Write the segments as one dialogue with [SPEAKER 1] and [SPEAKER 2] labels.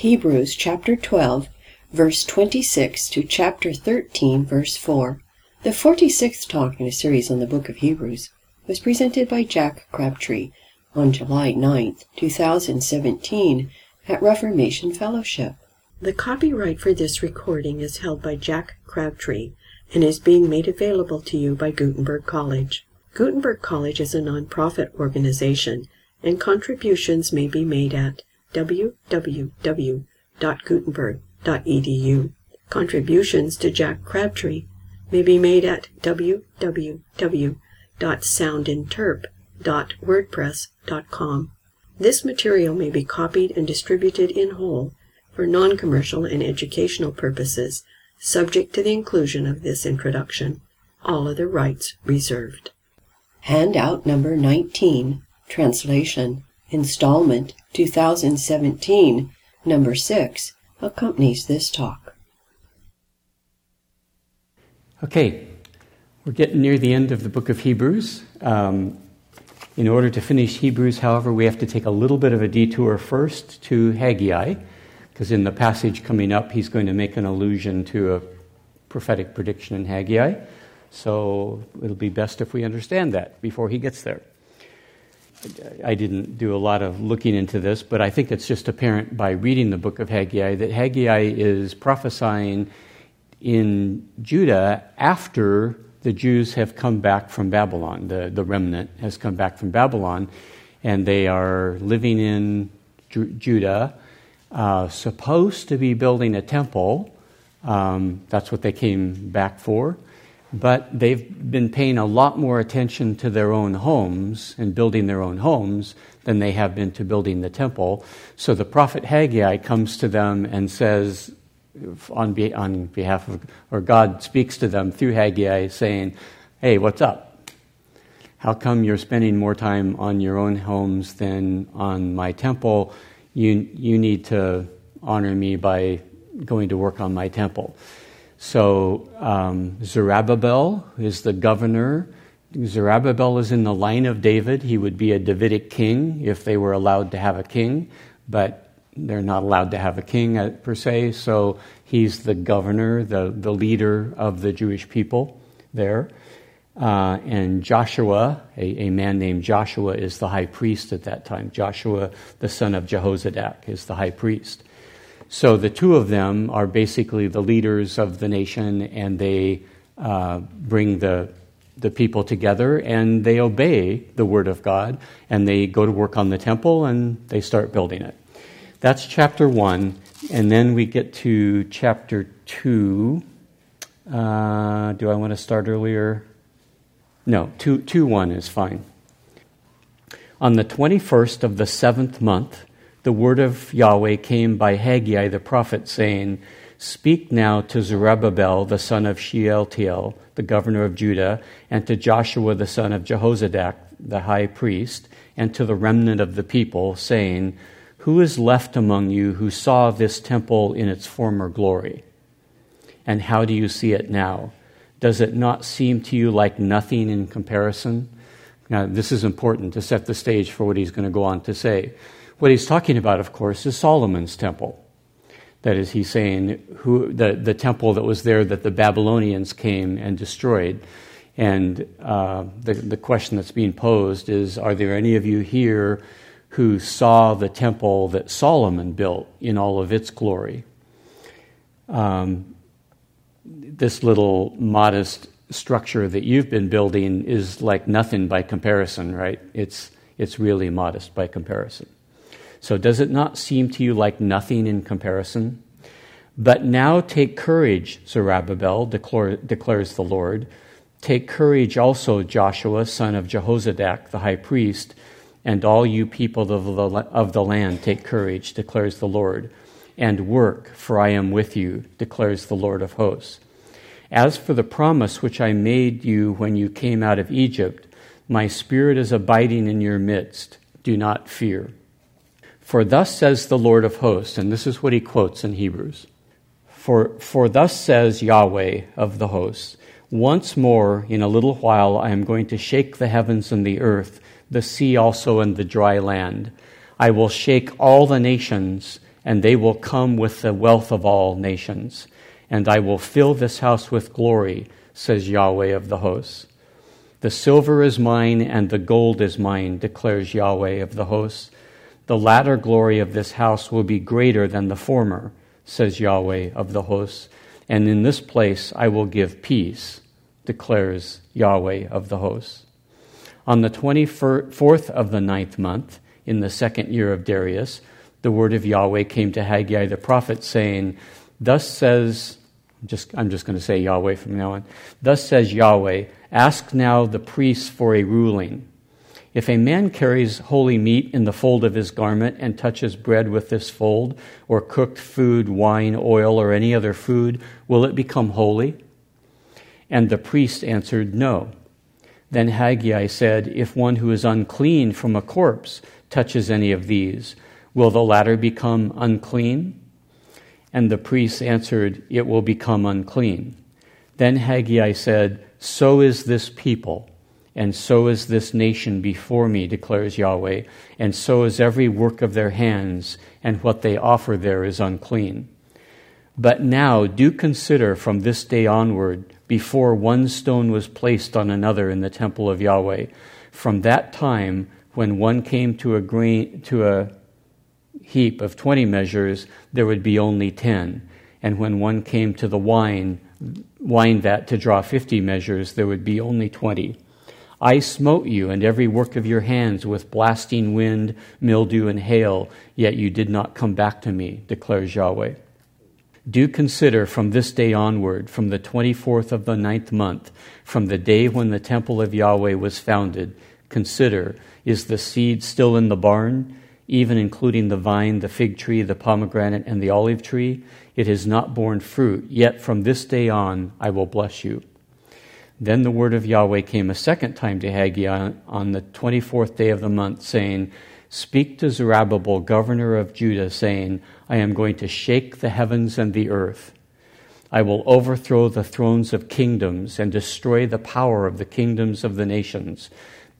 [SPEAKER 1] Hebrews chapter 12, verse 26 to chapter 13, verse 4. The 46th talk in a series on the book of Hebrews was presented by Jack Crabtree on July 9th, 2017 at Reformation Fellowship. The copyright for this recording is held by Jack Crabtree and is being made available to you by Gutenberg College. Gutenberg College is a nonprofit organization and contributions may be made at www.gutenberg.edu. Contributions to Jack Crabtree may be made at www.soundinterp.wordpress.com. This material may be copied and distributed in whole for non-commercial and educational purposes, subject to the inclusion of this introduction. All other rights reserved. Handout number 19, Translation Installment 2017, number 6, accompanies this talk.
[SPEAKER 2] Okay, we're getting near the end of the book of Hebrews. Um, in order to finish Hebrews, however, we have to take a little bit of a detour first to Haggai, because in the passage coming up, he's going to make an allusion to a prophetic prediction in Haggai. So it'll be best if we understand that before he gets there. I didn't do a lot of looking into this, but I think it's just apparent by reading the book of Haggai that Haggai is prophesying in Judah after the Jews have come back from Babylon. The, the remnant has come back from Babylon, and they are living in Ju- Judah, uh, supposed to be building a temple. Um, that's what they came back for but they've been paying a lot more attention to their own homes and building their own homes than they have been to building the temple. So the prophet Haggai comes to them and says, on, be, on behalf of, or God speaks to them through Haggai saying, Hey, what's up? How come you're spending more time on your own homes than on my temple? You, you need to honor me by going to work on my temple. So um, Zerubbabel is the governor. Zerubbabel is in the line of David. He would be a Davidic king if they were allowed to have a king, but they're not allowed to have a king uh, per se. So he's the governor, the, the leader of the Jewish people there. Uh, and Joshua, a, a, man named Joshua, is the high priest at that time. Joshua, the son of Jehozadak, is the high priest. So the two of them are basically the leaders of the nation, and they uh, bring the the people together and they obey the word of God and they go to work on the temple and they start building it. That's chapter one, and then we get to chapter two. Uh, do I want to start earlier? No, two, two one is fine. On the 21st of the seventh month, the word of Yahweh came by Haggai the prophet, saying, Speak now to Zerubbabel the son of Shealtiel, the governor of Judah, and to Joshua the son of Jehozadak, the high priest, and to the remnant of the people, saying, Who is left among you who saw this temple in its former glory? And how do you see it now? Does it not seem to you like nothing in comparison? Now, this is important to set the stage for what he's going to go on to say. What he's talking about, of course, is Solomon's temple. That is, he's saying who, the, the temple that was there that the Babylonians came and destroyed. And uh, the, the question that's being posed is Are there any of you here who saw the temple that Solomon built in all of its glory? Um, this little modest structure that you've been building is like nothing by comparison, right? It's, it's really modest by comparison. So does it not seem to you like nothing in comparison? But now take courage, Zerubbabel, declare, declares the Lord. Take courage also, Joshua, son of Jehozadak, the high priest, and all you people of the, of the land, take courage, declares the Lord, and work, for I am with you, declares the Lord of hosts. As for the promise which I made you when you came out of Egypt, my spirit is abiding in your midst. Do not fear. For thus says the Lord of hosts, and this is what he quotes in Hebrews. For, for thus says Yahweh of the hosts, once more in a little while I am going to shake the heavens and the earth, the sea also and the dry land. I will shake all the nations, and they will come with the wealth of all nations. And I will fill this house with glory, says Yahweh of the hosts. The silver is mine, and the gold is mine, declares Yahweh of the hosts. The latter glory of this house will be greater than the former, says Yahweh of the hosts. And in this place I will give peace, declares Yahweh of the hosts. On the 24th of the ninth month, in the second year of Darius, the word of Yahweh came to Haggai the prophet, saying, Thus says, just, I'm just going to say Yahweh from now on. Thus says Yahweh, Ask now the priests for a ruling. If a man carries holy meat in the fold of his garment and touches bread with this fold, or cooked food, wine, oil, or any other food, will it become holy? And the priest answered, No. Then Haggai said, If one who is unclean from a corpse touches any of these, will the latter become unclean? And the priest answered, It will become unclean. Then Haggai said, So is this people, and so is this nation before me, declares Yahweh, and so is every work of their hands, and what they offer there is unclean. But now do consider from this day onward before one stone was placed on another in the temple of Yahweh. From that time, when one came to a, to a heap of 20 measures, there would be only 10. And when one came to the wine, wine vat to draw 50 measures, there would be only 20. I smote you and every work of your hands with blasting wind, mildew, and hail, yet you did not come back to me, declares Yahweh. Do consider from this day onward, from the 24th of the ninth month, from the day when the temple of Yahweh was founded, consider, is the seed still in the barn, even including the vine, the fig tree, the pomegranate, and the olive tree? It has not borne fruit, yet from this day on I will bless you. Then the word of Yahweh came a second time to Haggai on the 24th day of the month, saying, Speak to Zerubbabel, governor of Judah, saying, I am going to shake the heavens and the earth. I will overthrow the thrones of kingdoms and destroy the power of the kingdoms of the nations.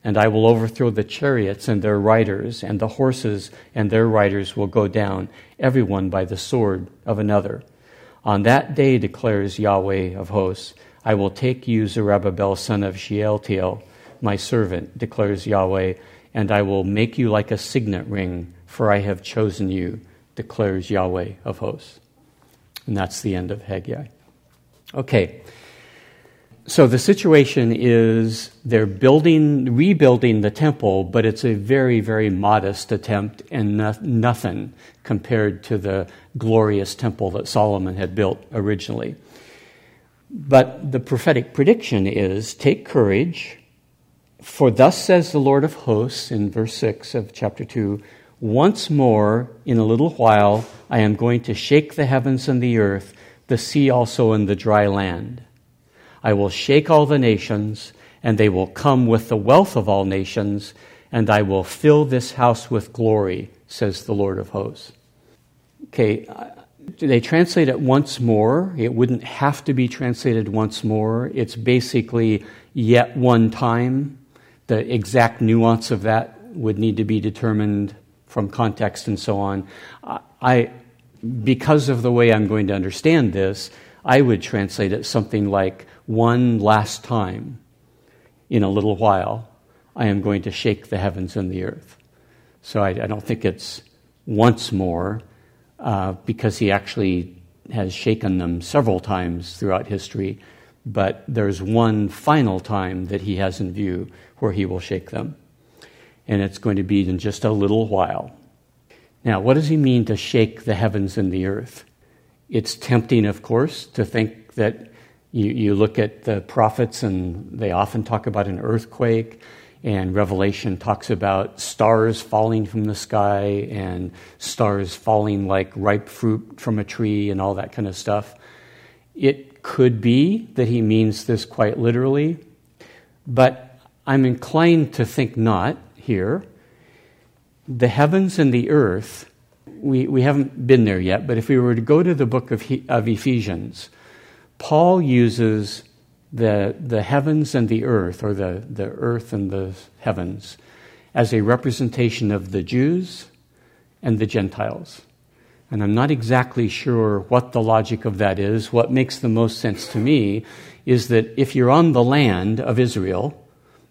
[SPEAKER 2] And I will overthrow the chariots and their riders, and the horses and their riders will go down, everyone by the sword of another. On that day, declares Yahweh of hosts, I will take you, Zerubbabel, son of Shealtiel, my servant, declares Yahweh, and I will make you like a signet ring, for I have chosen you declares Yahweh of hosts. And that's the end of Haggai. Okay. So the situation is they're building, rebuilding the temple, but it's a very, very modest attempt and no, nothing compared to the glorious temple that Solomon had built originally. But the prophetic prediction is take courage, for thus says the Lord of hosts in verse 6 of chapter 2 once more, in a little while, I am going to shake the heavens and the earth, the sea also and the dry land. I will shake all the nations, and they will come with the wealth of all nations, and I will fill this house with glory, says the Lord of hosts. Okay, they translate it once more. It wouldn't have to be translated once more. It's basically yet one time. The exact nuance of that would need to be determined from context and so on. I, because of the way I'm going to understand this, I would translate it something like one last time in a little while, I am going to shake the heavens and the earth. So I, I don't think it's once more, uh, because he actually has shaken them several times throughout history, but there's one final time that he has in view where he will shake them and it's going to be in just a little while. Now, what does he mean to shake the heavens and the earth? It's tempting, of course, to think that you, you look at the prophets and they often talk about an earthquake, and Revelation talks about stars falling from the sky and stars falling like ripe fruit from a tree and all that kind of stuff. It could be that he means this quite literally, but I'm inclined to think not here. The heavens and the earth, we, we haven't been there yet, but if we were to go to the book of, he, of Ephesians, Paul uses the, the heavens and the earth, or the, the earth and the heavens, as a representation of the Jews and the Gentiles. And I'm not exactly sure what the logic of that is. What makes the most sense to me is that if you're on the land of Israel,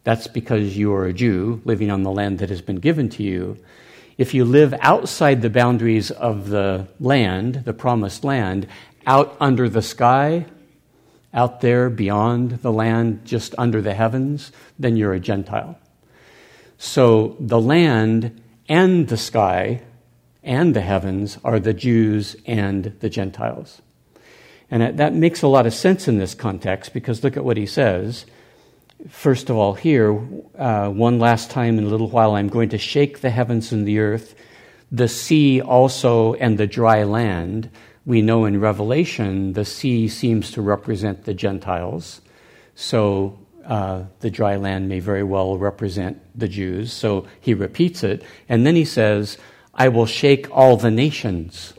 [SPEAKER 2] that's because you are a Jew living on the land that has been given to you. If you live outside the boundaries of the land, the promised land, out under the sky, out there beyond the land, just under the heavens, then you're a Gentile. So the land and the sky and the heavens are the Jews and the Gentiles. And that makes a lot of sense in this context because look at what he says. First of all, here, uh, one last time in a little while, I'm going to shake the heavens and the earth, the sea also, and the dry land. We know in Revelation the sea seems to represent the Gentiles. So uh, the dry land may very well represent the Jews. So he repeats it. And then he says, I will shake all the nations,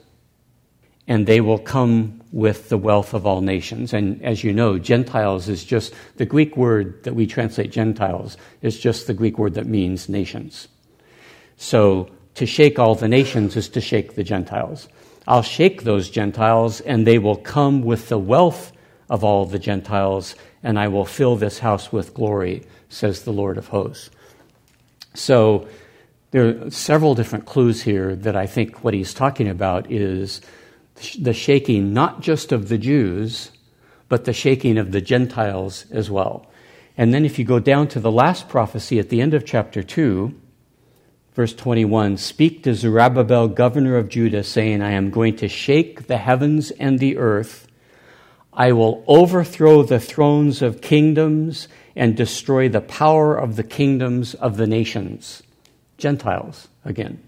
[SPEAKER 2] and they will come with the wealth of all nations. And as you know, Gentiles is just the Greek word that we translate Gentiles is just the Greek word that means nations. So to shake all the nations is to shake the Gentiles. I'll shake those Gentiles, and they will come with the wealth of all the Gentiles, and I will fill this house with glory, says the Lord of hosts. So there are several different clues here that I think what he's talking about is the shaking not just of the Jews, but the shaking of the Gentiles as well. And then if you go down to the last prophecy at the end of chapter 2, verse 21 Speak to Zerubbabel, governor of Judah, saying, I am going to shake the heavens and the earth. I will overthrow the thrones of kingdoms and destroy the power of the kingdoms of the nations. Gentiles again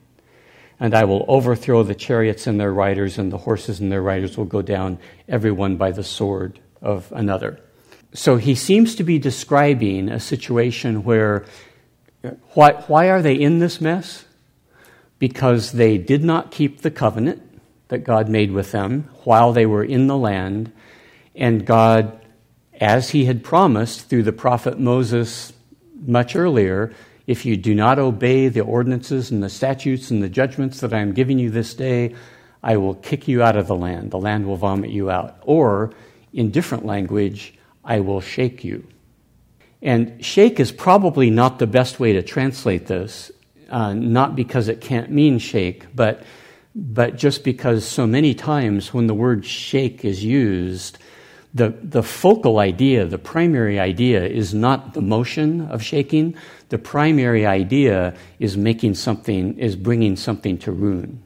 [SPEAKER 2] and I will overthrow the chariots and their riders, and the horses and their riders will go down, every one by the sword of another. So he seems to be describing a situation where why, why are they in this mess? Because they did not keep the covenant that God made with them while they were in the land, and God, as he had promised through the prophet Moses much earlier, if you do not obey the ordinances and the statutes and the judgments that I am giving you this day, I will kick you out of the land. The land will vomit you out. Or, in different language, I will shake you. And shake is probably not the best way to translate this, uh, not because it can't mean shake, but, but just because so many times when the word shake is used, the, the focal idea, the primary idea, is not the motion of shaking. The primary idea is making something, is bringing something to ruin,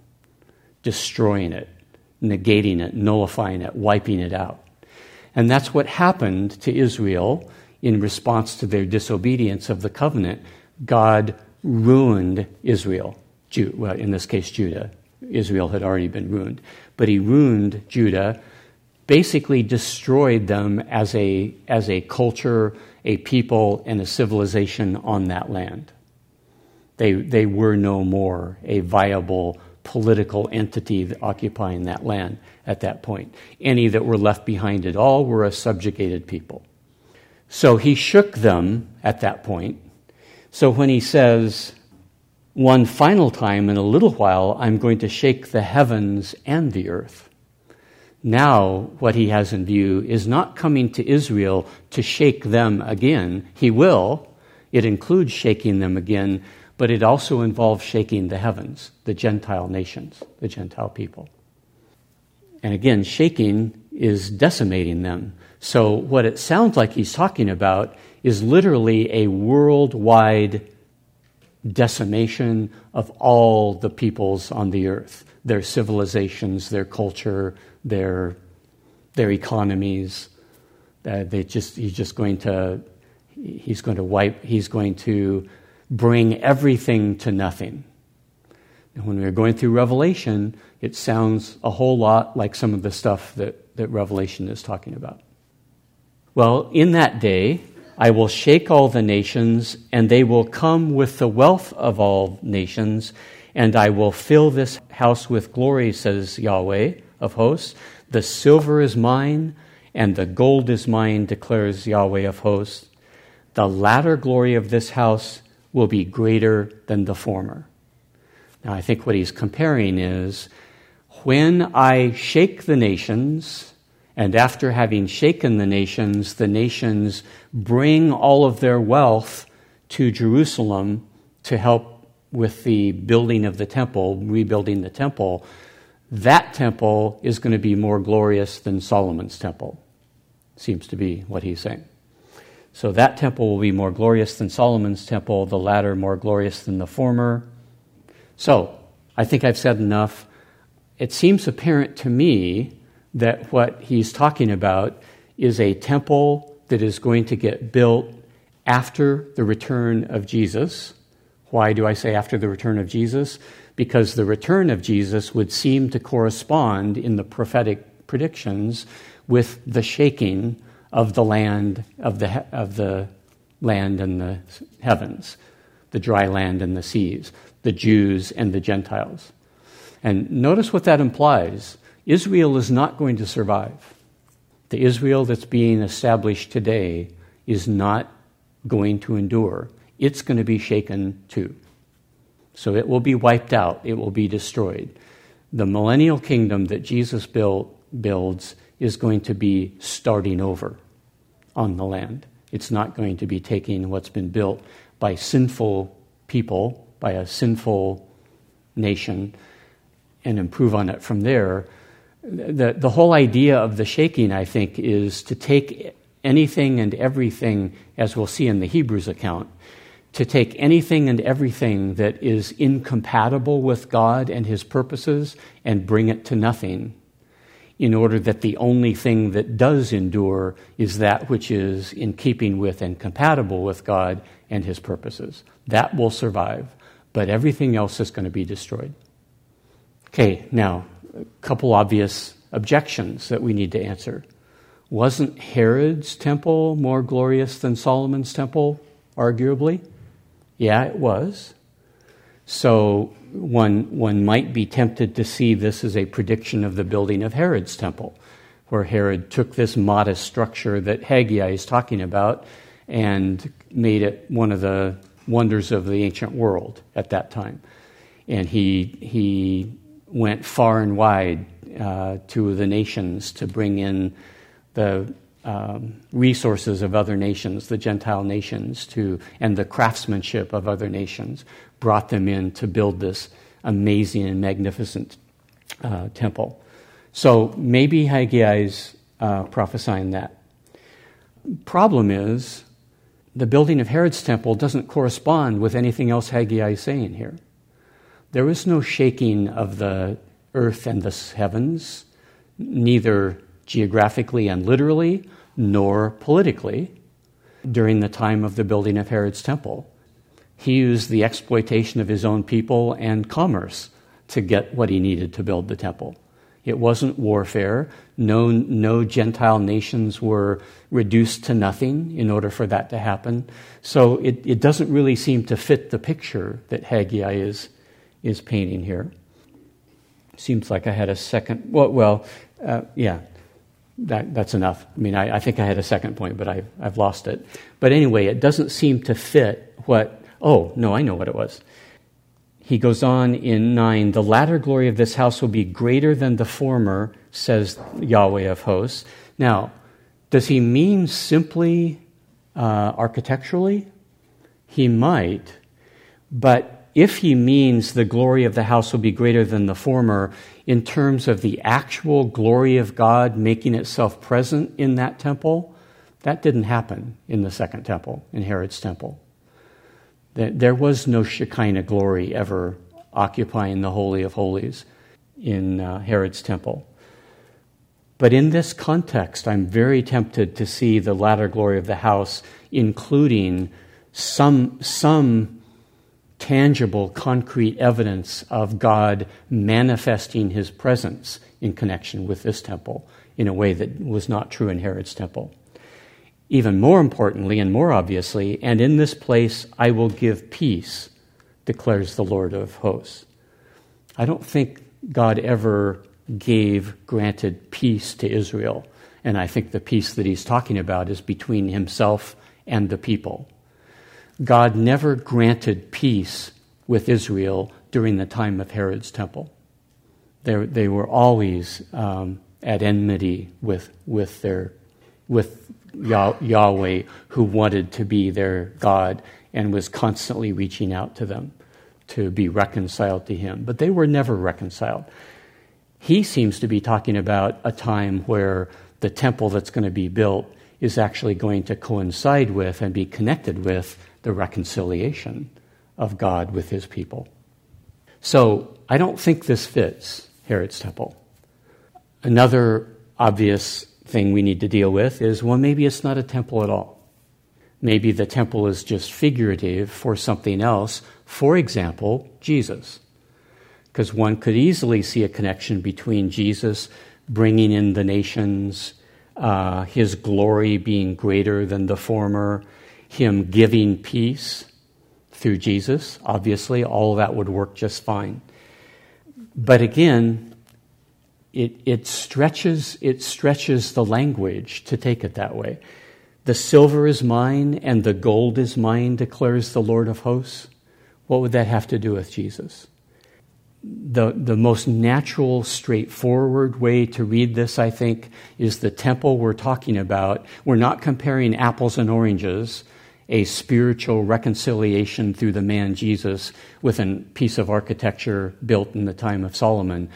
[SPEAKER 2] destroying it, negating it, nullifying it, wiping it out. And that's what happened to Israel in response to their disobedience of the covenant. God ruined Israel, well, in this case, Judah. Israel had already been ruined. But he ruined Judah basically destroyed them as a, as a culture, a people, and a civilization on that land. They, they were no more a viable political entity occupying that land at that point. Any that were left behind at all were a subjugated people. So he shook them at that point. So when he says, one final time in a little while, I'm going to shake the heavens and the earth. Now, what he has in view is not coming to Israel to shake them again. He will. It includes shaking them again, but it also involves shaking the heavens, the Gentile nations, the Gentile people. And again, shaking is decimating them. So, what it sounds like he's talking about is literally a worldwide decimation of all the peoples on the earth, their civilizations, their culture, their their economies. Uh, they just he's just going to he's going to wipe he's going to bring everything to nothing. And when we are going through Revelation, it sounds a whole lot like some of the stuff that, that Revelation is talking about. Well, in that day, I will shake all the nations, and they will come with the wealth of all nations, and I will fill this house with glory, says Yahweh of hosts. The silver is mine, and the gold is mine, declares Yahweh of hosts. The latter glory of this house will be greater than the former. Now, I think what he's comparing is When I shake the nations, and after having shaken the nations, the nations bring all of their wealth to Jerusalem to help with the building of the temple, rebuilding the temple, that temple is going to be more glorious than Solomon's temple. Seems to be what he's saying. So that temple will be more glorious than Solomon's temple, the latter more glorious than the former. So, I think I've said enough. It seems apparent to me that what he's talking about is a temple that is going to get built after the return of Jesus. Why do I say after the return of Jesus? Because the return of Jesus would seem to correspond in the prophetic predictions with the shaking of the land of the of the land and the heavens, the dry land and the seas, the Jews and the Gentiles. And notice what that implies. Israel is not going to survive. The Israel that's being established today is not going to endure. It's going to be shaken too. So it will be wiped out, it will be destroyed. The millennial kingdom that Jesus built, builds is going to be starting over on the land. It's not going to be taking what's been built by sinful people, by a sinful nation, and improve on it from there. The, the whole idea of the shaking, I think, is to take anything and everything, as we'll see in the Hebrews account, to take anything and everything that is incompatible with God and His purposes and bring it to nothing, in order that the only thing that does endure is that which is in keeping with and compatible with God and His purposes. That will survive, but everything else is going to be destroyed. Okay, now, a couple obvious objections that we need to answer. Wasn't Herod's temple more glorious than Solomon's temple, arguably? Yeah, it was. So one, one might be tempted to see this as a prediction of the building of Herod's temple, where Herod took this modest structure that Haggai is talking about and made it one of the wonders of the ancient world at that time. And he, he went far and wide uh, to the nations to bring in the um, resources of other nations, the Gentile nations, to, and the craftsmanship of other nations, brought them in to build this amazing and magnificent uh, temple. So maybe Haggai is uh, prophesying that. Problem is, the building of Herod's temple doesn't correspond with anything else Haggai is saying here. There is no shaking of the earth and the heavens, neither geographically and literally, nor politically, during the time of the building of Herod's temple. He used the exploitation of his own people and commerce to get what he needed to build the temple. It wasn't warfare. No, no Gentile nations were reduced to nothing in order for that to happen. So it, it doesn't really seem to fit the picture that Haggai is, is painting here. Seems like I had a second. Well, well uh, yeah, that, that's enough. I mean, I, I, think I had a second point, but I, I've lost it. But anyway, it doesn't seem to fit what. Oh, no, I know what it was. He goes on in 9 The latter glory of this house will be greater than the former, says Yahweh of hosts. Now, does he mean simply uh, architecturally? He might, but if he means the glory of the house will be greater than the former, in terms of the actual glory of God making itself present in that temple, that didn't happen in the second temple, in Herod's temple. There was no Shekinah glory ever occupying the Holy of Holies in uh, Herod's temple. But in this context, I'm very tempted to see the latter glory of the house, including some, some tangible, concrete evidence of God manifesting his presence in connection with this temple in a way that was not true in Herod's temple. Even more importantly and more obviously, and in this place I will give peace, declares the Lord of hosts. I don't think God ever gave, granted peace to Israel. And I think the peace that he's talking about is between himself and the people. God never granted peace with Israel during the time of Herod's temple. They, they were always um, at enmity with, with, their, with Yahweh, who wanted to be their God and was constantly reaching out to them to be reconciled to Him. But they were never reconciled. He seems to be talking about a time where the temple that's going to be built is actually going to coincide with and be connected with the reconciliation of God with His people. So I don't think this fits Herod's temple. Another obvious thing we need to deal with is well, maybe it's not a temple at all. Maybe the temple is just figurative for something else, for example, Jesus. Because one could easily see a connection between Jesus bringing in the nations, uh, his glory being greater than the former, him giving peace through Jesus. Obviously, all that would work just fine. But again, it, it, stretches, it stretches the language to take it that way. The silver is mine and the gold is mine, declares the Lord of hosts. What would that have to do with Jesus? The, the most natural, straightforward way to read this, I think, is the temple we're talking about. We're not comparing apples and oranges, a spiritual reconciliation through the man Jesus with a piece of architecture built in the time of Solomon.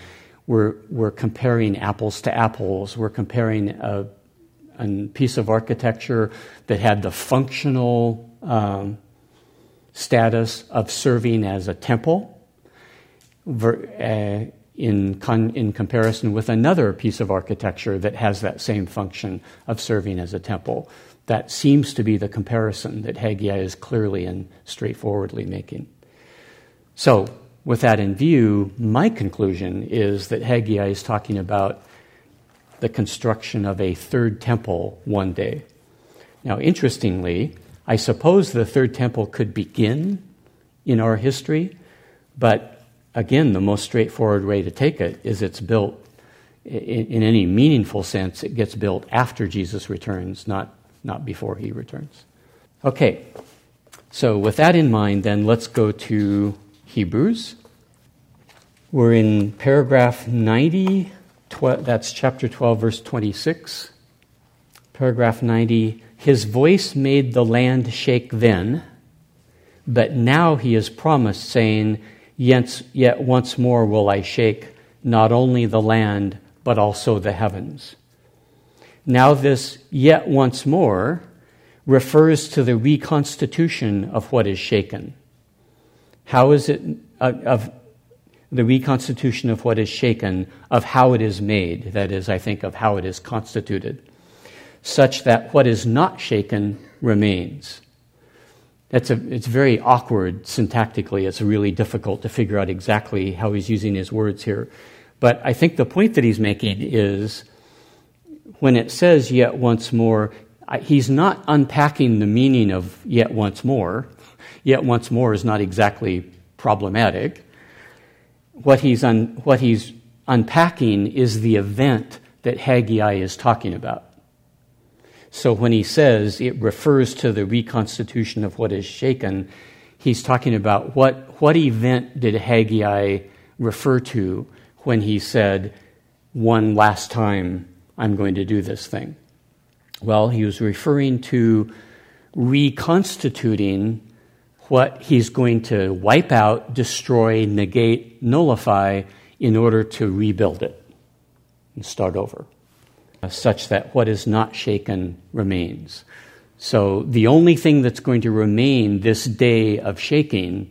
[SPEAKER 2] We're, we're comparing apples to apples. We're comparing a a piece of architecture that had the functional um, status of serving as a temple ver, uh, in, con- in comparison with another piece of architecture that has that same function of serving as a temple. That seems to be the comparison that Haggai is clearly and straightforwardly making. So, with that in view, my conclusion is that Haggai is talking about the construction of a third temple one day. Now, interestingly, I suppose the third temple could begin in our history, but again, the most straightforward way to take it is it's built in, in any meaningful sense, it gets built after Jesus returns, not, not before he returns. Okay, so with that in mind, then let's go to Hebrews. We're in paragraph 90 that's chapter 12, verse 26. Paragraph 90 His voice made the land shake then, but now he has promised, saying, Yet, yet once more will I shake not only the land, but also the heavens. Now, this yet once more refers to the reconstitution of what is shaken. How is it, uh, of, the reconstitution of what is shaken, of how it is made, that is, I think, of how it is constituted, such that what is not shaken remains. That's a, it's very awkward syntactically. It's really difficult to figure out exactly how he's using his words here. But I think the point that he's making is when it says yet once more, he's not unpacking the meaning of yet once more. Yet once more is not exactly problematic what he's, un, what he's unpacking is the event that Haggai is talking about. So when he says it refers to the reconstitution of what is shaken, he's talking about what, what event did Haggai refer to when he said, One last time, I'm going to do this thing? Well, he was referring to reconstituting what he's going to wipe out, destroy, negate, nullify in order to rebuild it and start over, uh, such that what is not shaken remains. So the only thing that's going to remain this day of shaking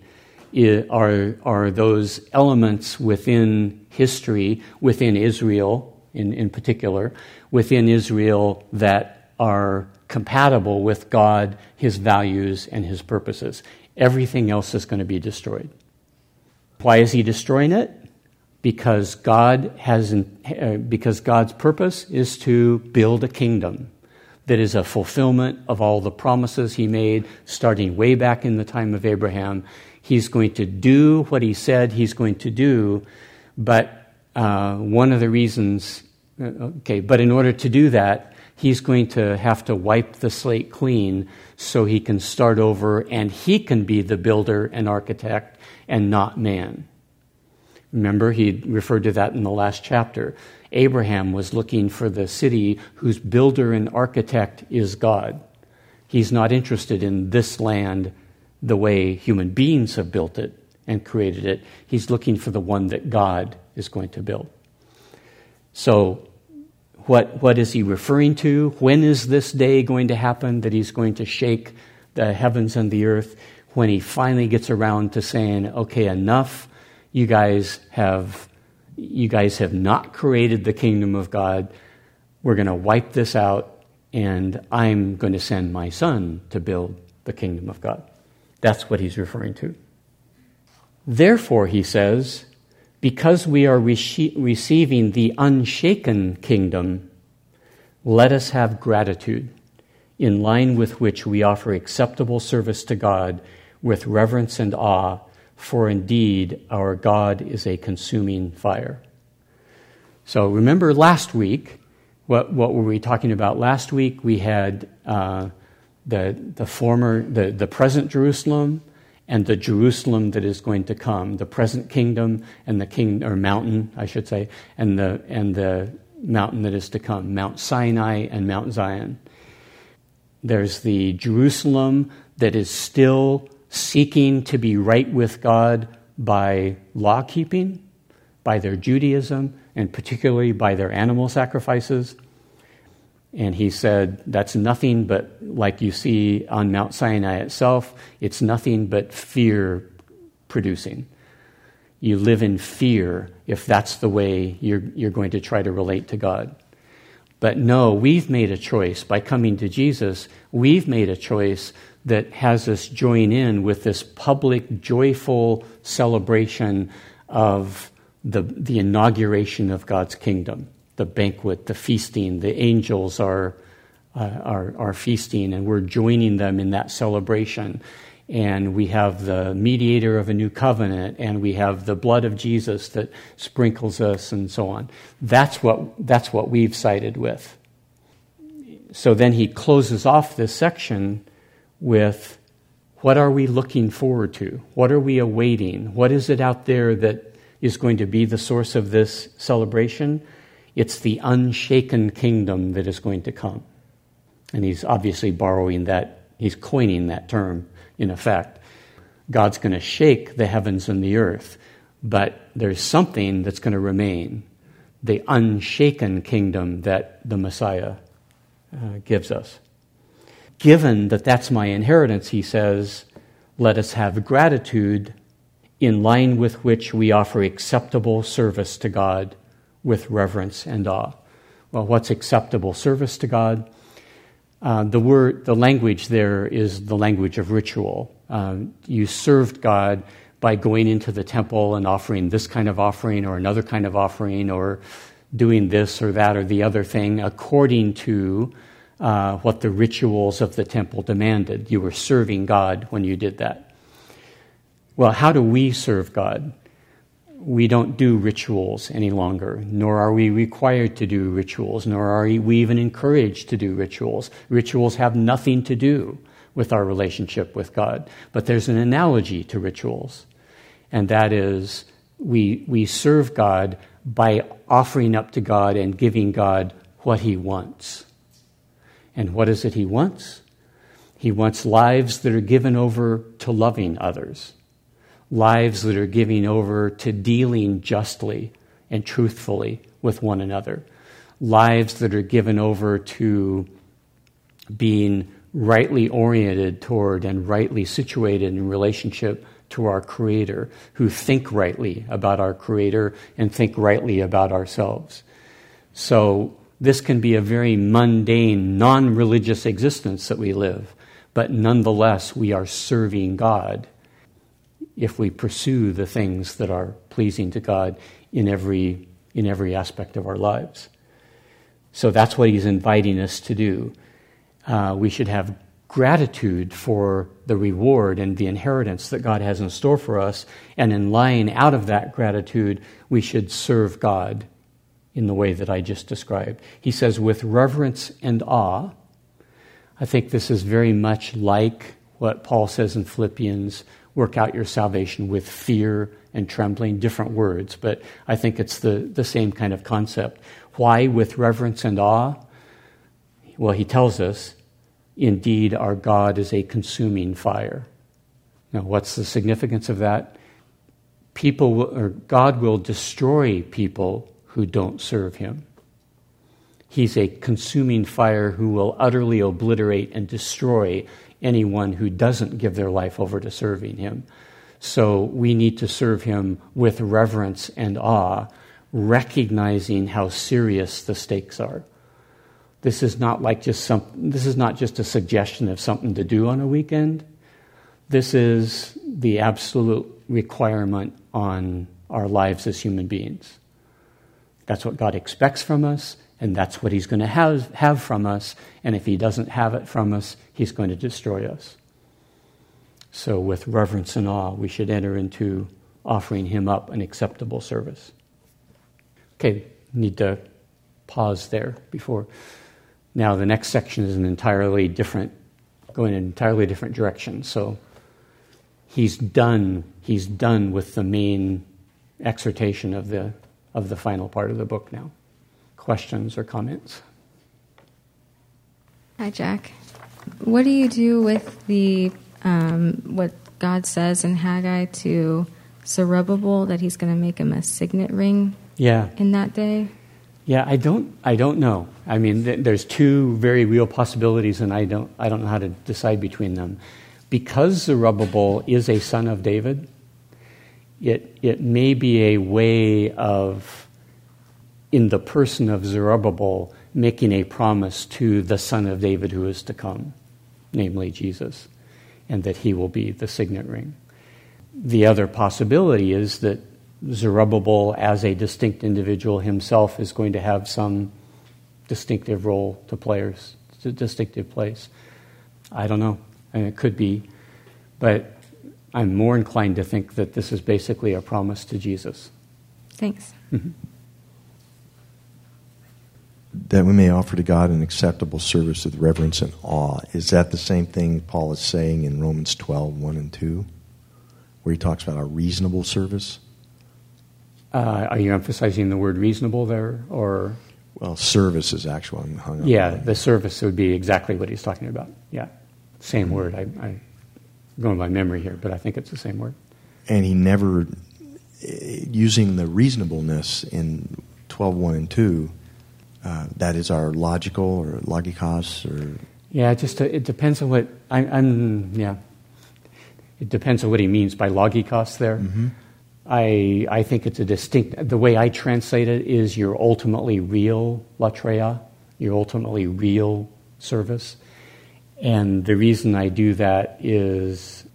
[SPEAKER 2] are, are those elements within history, within Israel in, in particular, within Israel that are compatible with God, His values, and His purposes everything else is going to be destroyed. Why is he destroying it? Because God has, uh, because God's purpose is to build a kingdom that is a fulfillment of all the promises he made starting way back in the time of Abraham. He's going to do what he said he's going to do, but uh, one of the reasons, Uh, okay, but in order to do that, he's going to have to wipe the slate clean so he can start over and he can be the builder and architect and not man. Remember, he referred to that in the last chapter. Abraham was looking for the city whose builder and architect is God. He's not interested in this land the way human beings have built it and created it. He's looking for the one that God is going to build. So, what, what is he referring to? When is this day going to happen that he's going to shake the heavens and the earth? When he finally gets around to saying, okay, enough. You guys have, you guys have not created the kingdom of God. We're going to wipe this out, and I'm going to send my son to build the kingdom of God. That's what he's referring to. Therefore, he says, because we are rece- receiving the unshaken kingdom, let us have gratitude, in line with which we offer acceptable service to God with reverence and awe, for indeed our God is a consuming fire. So remember last week, what, what were we talking about last week? We had uh, the, the former, the, the present Jerusalem, and the Jerusalem that is going to come, the present kingdom and the king or mountain, I should say, and the and the mountain that is to come, Mount Sinai and Mount Zion. There's the Jerusalem that is still seeking to be right with God by law keeping, by their Judaism, and particularly by their animal sacrifices. And he said, That's nothing but, like you see on Mount Sinai itself, it's nothing but fear producing. You live in fear if that's the way you're, you're going to try to relate to God. But no, we've made a choice. By coming to Jesus, we've made a choice that has us join in with this public, joyful celebration of the, the inauguration of God's kingdom the banquet, the feasting. The angels are, uh, are, are feasting, and we're joining them in that celebration. And we have the mediator of a new covenant, and we have the blood of Jesus that sprinkles us, and so on. That's what, that's what we've sided with. So then he closes off this section with what are we looking forward to? What are we awaiting? What is it out there that is going to be the source of this celebration? It's the unshaken kingdom that is going to come. And he's obviously borrowing that, he's coining that term in effect. God's going to shake the heavens and the earth, but there's something that's going to remain the unshaken kingdom that the Messiah uh, gives us. Given that that's my inheritance, he says, let us have gratitude in line with which we offer acceptable service to God with reverence and awe. Well, what's acceptable service to God? Uh, the word, the language there is the language of ritual. Um, you served God by going into the temple and offering this kind of offering or another kind of offering or doing this or that or the other thing according to uh, what the rituals of the temple demanded. You were serving God when you did that. Well, how do we serve God? We don't do rituals any longer, nor are we required to do rituals, nor are we even encouraged to do rituals. Rituals have nothing to do with our relationship with God. But there's an analogy to rituals, and that is we, we serve God by offering up to God and giving God what He wants. And what is it He wants? He wants lives that are given over to loving others lives that are giving over to dealing justly and truthfully with one another, lives that are given over to being rightly oriented toward and rightly situated in relationship to our Creator, who think rightly about our Creator and think rightly about ourselves. So, this can be a very mundane, non religious existence that we live, but nonetheless, we are serving God if we pursue the things that are pleasing to God in every, in every aspect of our lives. So that's what he's inviting us to do. Uh, we should have gratitude for the reward and the inheritance that God has in store for us. And in lying out of that gratitude, we should serve God in the way that I just described. He says, with reverence and awe. I think this is very much like what Paul says in Philippians work out your salvation with fear and trembling, different words, but I think it's the, the same kind of concept. Why with reverence and awe? Well, he tells us, indeed, our God is a consuming fire. Now, what's the significance of that? People will, or God will destroy people who don't serve him. He's a consuming fire who will utterly obliterate and destroy anyone who doesn't give their life over to serving him. So we need to serve him with reverence and awe, recognizing how serious the stakes are. This is not like just some this is not just a suggestion of something to do on a weekend. This is the absolute requirement on our lives as human beings. That's what God expects from us, and that's what He's going to have, have from us. And if He doesn't have it from us, He's going to destroy us. So, with reverence and awe, we should enter into offering Him up an acceptable service. Okay, need to pause there before. Now, the next section is an entirely different, going in an entirely different direction. So, he's done. He's done with the main exhortation of the of the final part of the book now. Questions or comments?
[SPEAKER 3] Hi, Jack. What do you do with the um, what God says in Haggai to Zerubbabel that He's going to make him a signet ring?
[SPEAKER 2] Yeah.
[SPEAKER 3] In that day.
[SPEAKER 2] Yeah, I don't. I don't know. I mean, th- there's two very real possibilities, and I don't. I don't know how to decide between them. Because Zerubbabel is a son of David, it it may be a way of, in the person of Zerubbabel, making a promise to the son of David who is to come, namely Jesus, and that he will be the signet ring. The other possibility is that Zerubbabel, as a distinct individual himself, is going to have some distinctive role to players, a distinctive place. I don't know. And it could be. But I'm more inclined to think that this is basically a promise to Jesus.
[SPEAKER 3] Thanks.
[SPEAKER 2] Mm-hmm.
[SPEAKER 4] That we may offer to God an acceptable service with reverence and awe. Is that the same thing Paul is saying in Romans 12, 1 and 2, where he talks about a reasonable service?
[SPEAKER 2] Uh, are you emphasizing the word reasonable there, or?
[SPEAKER 4] Well, service is actually I'm hung up.
[SPEAKER 2] Yeah, the service would be exactly what he's talking about. Yeah, same word. I, I going by memory here, but I think it's the same word.
[SPEAKER 4] And he never, using the reasonableness in 12.1 and 2, uh, that is our logical or logikos or...
[SPEAKER 2] Yeah, it just it depends on what I, am Yeah, it depends on what he means by logikos there.
[SPEAKER 4] Mm-hmm.
[SPEAKER 2] I I think it's a distinct. The way I translate it is your ultimately real latreia, your ultimately real service. And the reason I do that is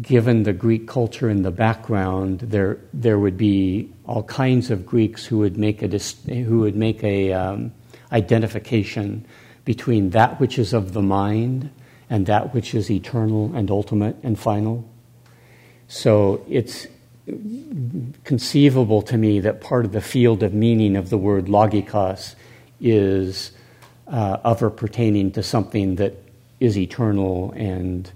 [SPEAKER 2] given the Greek culture in the background, there, there would be all kinds of Greeks who would make a, who would make a um, identification between that which is of the mind and that which is eternal and ultimate and final. So it's conceivable to me that part of the field of meaning of the word logikos is uh, of or pertaining to something that is eternal and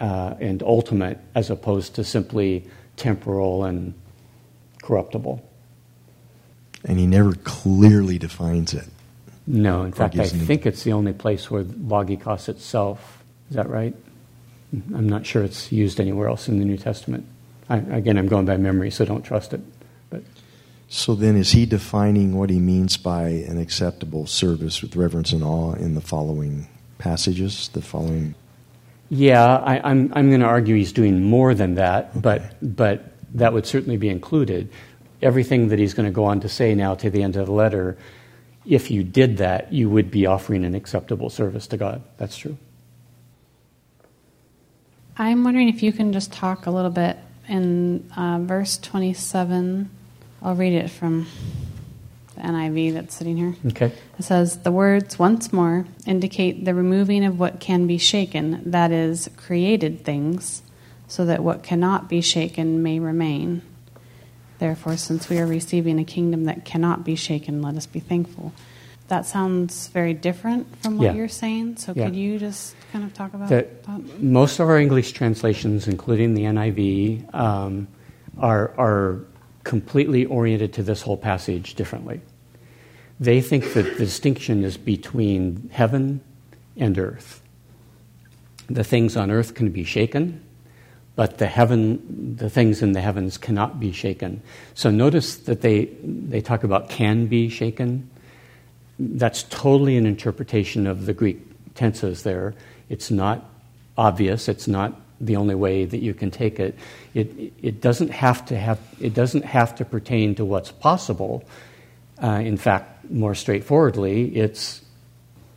[SPEAKER 2] uh, and ultimate, as opposed to simply temporal and corruptible.
[SPEAKER 4] And he never clearly defines it.
[SPEAKER 2] No, in fact, I think it's the only place where logikos itself. Is that right? I'm not sure it's used anywhere else in the New Testament. I, again, I'm going by memory, so don't trust it. But
[SPEAKER 4] so then, is he defining what he means by an acceptable service with reverence and awe in the following passages, the following?
[SPEAKER 2] Yeah, I, am I'm, I'm going to argue he's doing more than that, okay. but but that would certainly be included. Everything that he's going to go on to say now to the end of the letter, if you did that, you would be offering an acceptable service to God. That's true.
[SPEAKER 5] I'm wondering if you can just talk a little bit in uh, verse 27. I'll read it from the NIV that's sitting here.
[SPEAKER 2] Okay.
[SPEAKER 5] It says, The words once more indicate the removing of what can be shaken, that is, created things, so that what cannot be shaken may remain. Therefore, since we are receiving a kingdom that cannot be shaken, let us be thankful. That sounds very different from what
[SPEAKER 2] yeah.
[SPEAKER 5] you're saying. So,
[SPEAKER 2] yeah.
[SPEAKER 5] could you just kind of talk about
[SPEAKER 2] that?
[SPEAKER 5] that?
[SPEAKER 2] Most of our English translations, including the NIV, um, are, are completely oriented to this whole passage differently. They think that the distinction is between heaven and earth. The things on earth can be shaken, but the heaven, the things in the heavens cannot be shaken. So notice that they, they talk about can be shaken. That's totally an interpretation of the Greek tenses there. It's not obvious. It's not the only way that you can take it. It, it, doesn't, have to have, it doesn't have to pertain to what's possible. Uh, in fact, more straightforwardly, it's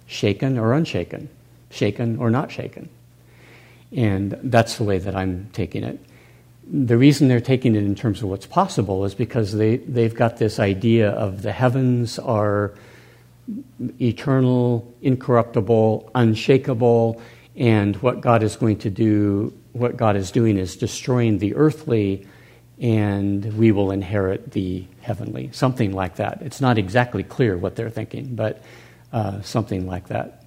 [SPEAKER 2] shaken or unshaken, shaken or not shaken. And that's the way that I'm taking it. The reason they're taking it in terms of what's possible is because they, they've got this idea of the heavens are eternal, incorruptible, unshakable, and what God is going to do, what God is doing is destroying the earthly, and we will inherit the heavenly. Something like that. It's not exactly clear what they're thinking, but uh, something like that.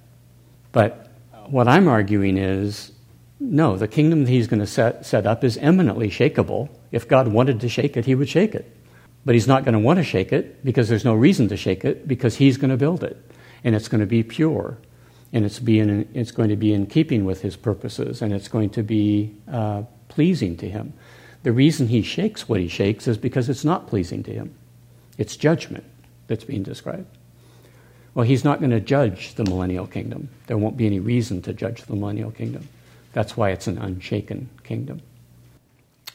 [SPEAKER 2] But what I'm arguing is no, the kingdom that he's going to set, set up is eminently shakable. If God wanted to shake it, he would shake it. But he's not going to want to shake it because there's no reason to shake it because he's going to build it. And it's going to be pure. And it's, it's going to be in keeping with his purposes. And it's going to be uh, pleasing to him. The reason he shakes what he shakes is because it's not pleasing to him. It's judgment that's being described. Well, he's not going to judge the millennial kingdom. There won't be any reason to judge the millennial kingdom. That's why it's an unshaken kingdom.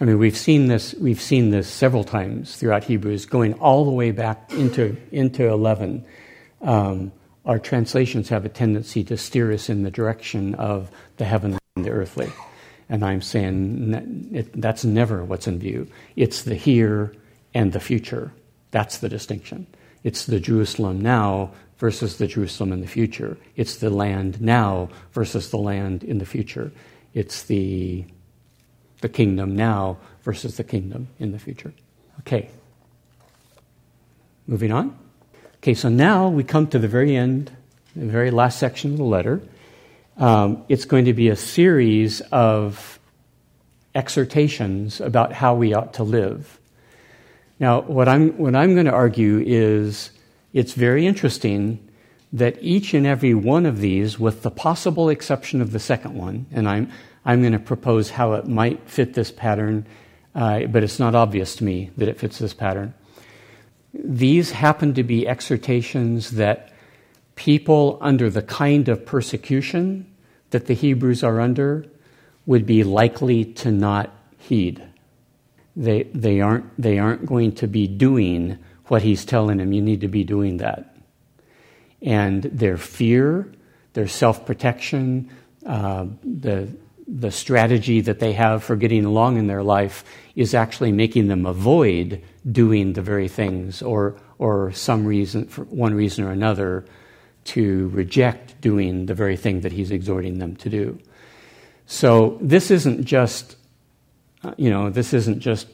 [SPEAKER 2] I mean, we've seen this, we've seen this several times throughout Hebrews, going all the way back into, into 11. Um, our translations have a tendency to steer us in the direction of the heavenly and the earthly. And I'm saying that's never what's in view. It's the here and the future. That's the distinction. It's the Jerusalem now versus the Jerusalem in the future. It's the land now versus the land in the future. It's the, the kingdom now versus the kingdom in the future. Okay. Moving on. Okay, so now we come to the very end, the very last section of the letter. Um, it's going to be a series of exhortations about how we ought to live. Now, what I'm, what I'm going to argue is it's very interesting that each and every one of these, with the possible exception of the second one, and I'm, I'm going to propose how it might fit this pattern, uh, but it's not obvious to me that it fits this pattern. These happen to be exhortations that people under the kind of persecution that the Hebrews are under would be likely to not heed. They, they, aren't, they aren't going to be doing what he's telling them, you need to be doing that. And their fear, their self protection, uh, the, the strategy that they have for getting along in their life is actually making them avoid doing the very things or, or some reason, for one reason or another, to reject doing the very thing that he's exhorting them to do. So this isn't just, uh, you know, this isn't just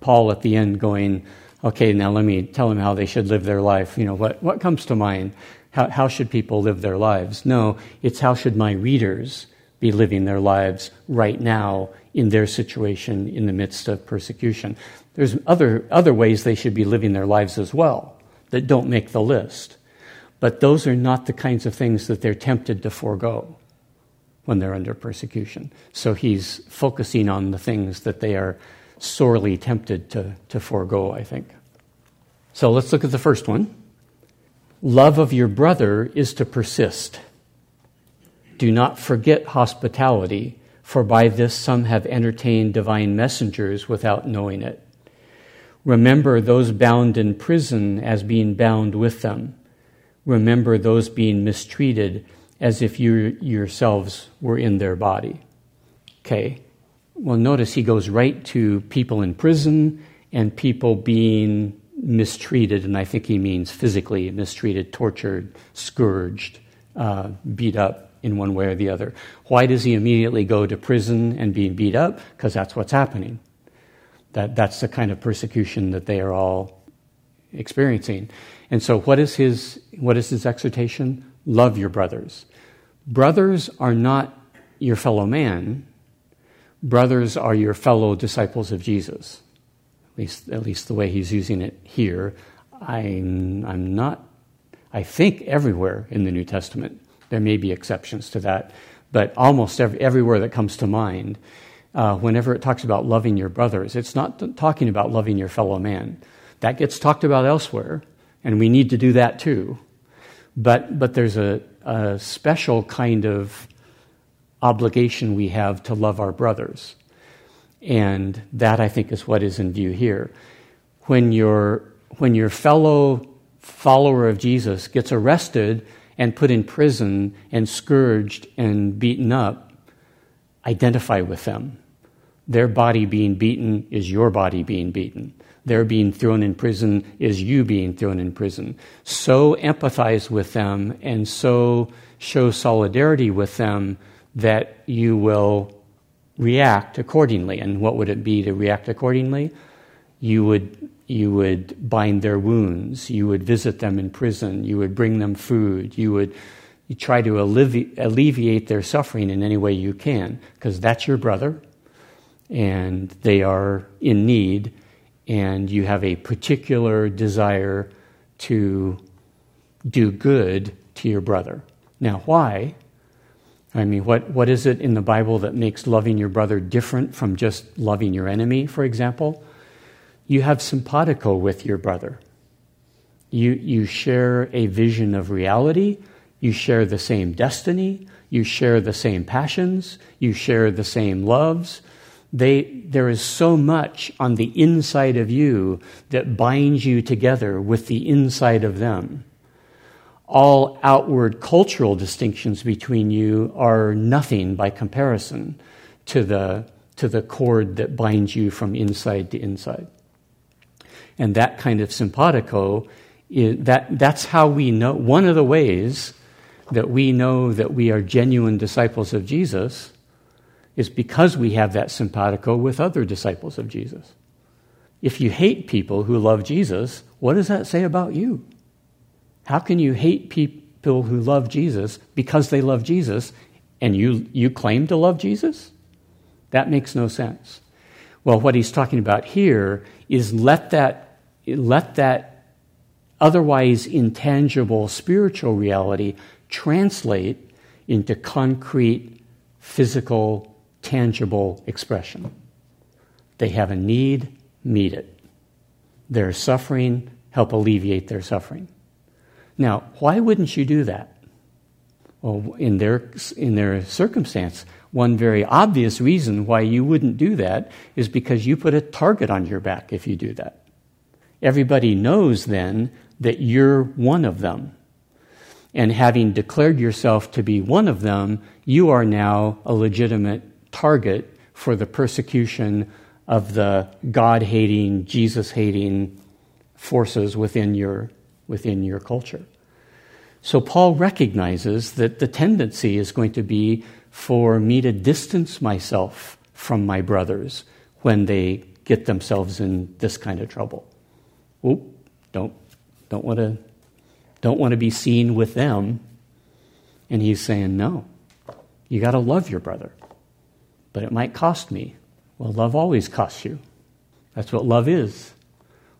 [SPEAKER 2] Paul at the end going, okay, now let me tell them how they should live their life. You know, what, what comes to mind? How, how should people live their lives? No, it's how should my readers be living their lives right now in their situation in the midst of persecution. There's other, other ways they should be living their lives as well that don't make the list. But those are not the kinds of things that they're tempted to forego when they're under persecution. So he's focusing on the things that they are sorely tempted to, to forego, I think. So let's look at the first one. Love of your brother is to persist. Do not forget hospitality, for by this some have entertained divine messengers without knowing it. Remember those bound in prison as being bound with them. Remember those being mistreated as if you yourselves were in their body. Okay. Well, notice he goes right to people in prison and people being mistreated, and I think he means physically mistreated, tortured, scourged, uh, beat up in one way or the other. Why does he immediately go to prison and being beat up? Because that's what's happening. That, that's the kind of persecution that they are all experiencing. And so, what is his, what is his exhortation? Love your brothers. Brothers are not your fellow man, brothers are your fellow disciples of Jesus. at least, at least the way he's using it here. I'm, I'm not, I think everywhere in the New Testament, there may be exceptions to that, but almost every, everywhere that comes to mind, uh, whenever it talks about loving your brothers, it's not talking about loving your fellow man. That gets talked about elsewhere, and we need to do that too. But, but there's a, a special kind of obligation we have to love our brothers. And that, I think, is what is in view here. When your, when your fellow follower of Jesus gets arrested and put in prison and scourged and beaten up, identify with them. Their body being beaten is your body being beaten. Their being thrown in prison is you being thrown in prison. So empathize with them and so show solidarity with them that you will react accordingly. And what would it be to react accordingly? You would, you would bind their wounds. You would visit them in prison. You would bring them food. You would you try to allevi- alleviate their suffering in any way you can, because that's your brother, and they are in need, and you have a particular desire to do good to your brother. Now, why? I mean, what, what is it in the Bible that makes loving your brother different from just loving your enemy, for example? You have simpatico with your brother. You, you share a vision of reality. You share the same destiny. You share the same passions. You share the same loves. They, there is so much on the inside of you that binds you together with the inside of them all outward cultural distinctions between you are nothing by comparison to the, to the cord that binds you from inside to inside. And that kind of simpatico, is, that, that's how we know, one of the ways that we know that we are genuine disciples of Jesus is because we have that simpatico with other disciples of Jesus. If you hate people who love Jesus, what does that say about you? How can you hate people who love Jesus because they love Jesus and you, you claim to love Jesus? That makes no sense. Well, what he's talking about here is let that, let that otherwise intangible spiritual reality translate into concrete, physical, tangible expression. They have a need, meet it. They're suffering, help alleviate their suffering. Now, why wouldn't you do that? Well, in their, in their circumstance, one very obvious reason why you wouldn't do that is because you put a target on your back if you do that. Everybody knows then that you're one of them. And having declared yourself to be one of them, you are now a legitimate target for the persecution of the God hating, Jesus hating forces within your within your culture. So Paul recognizes that the tendency is going to be for me to distance myself from my brothers when they get themselves in this kind of trouble. Oop, don't don't want to don't want to be seen with them. And he's saying, "No. You got to love your brother. But it might cost me." Well, love always costs you. That's what love is.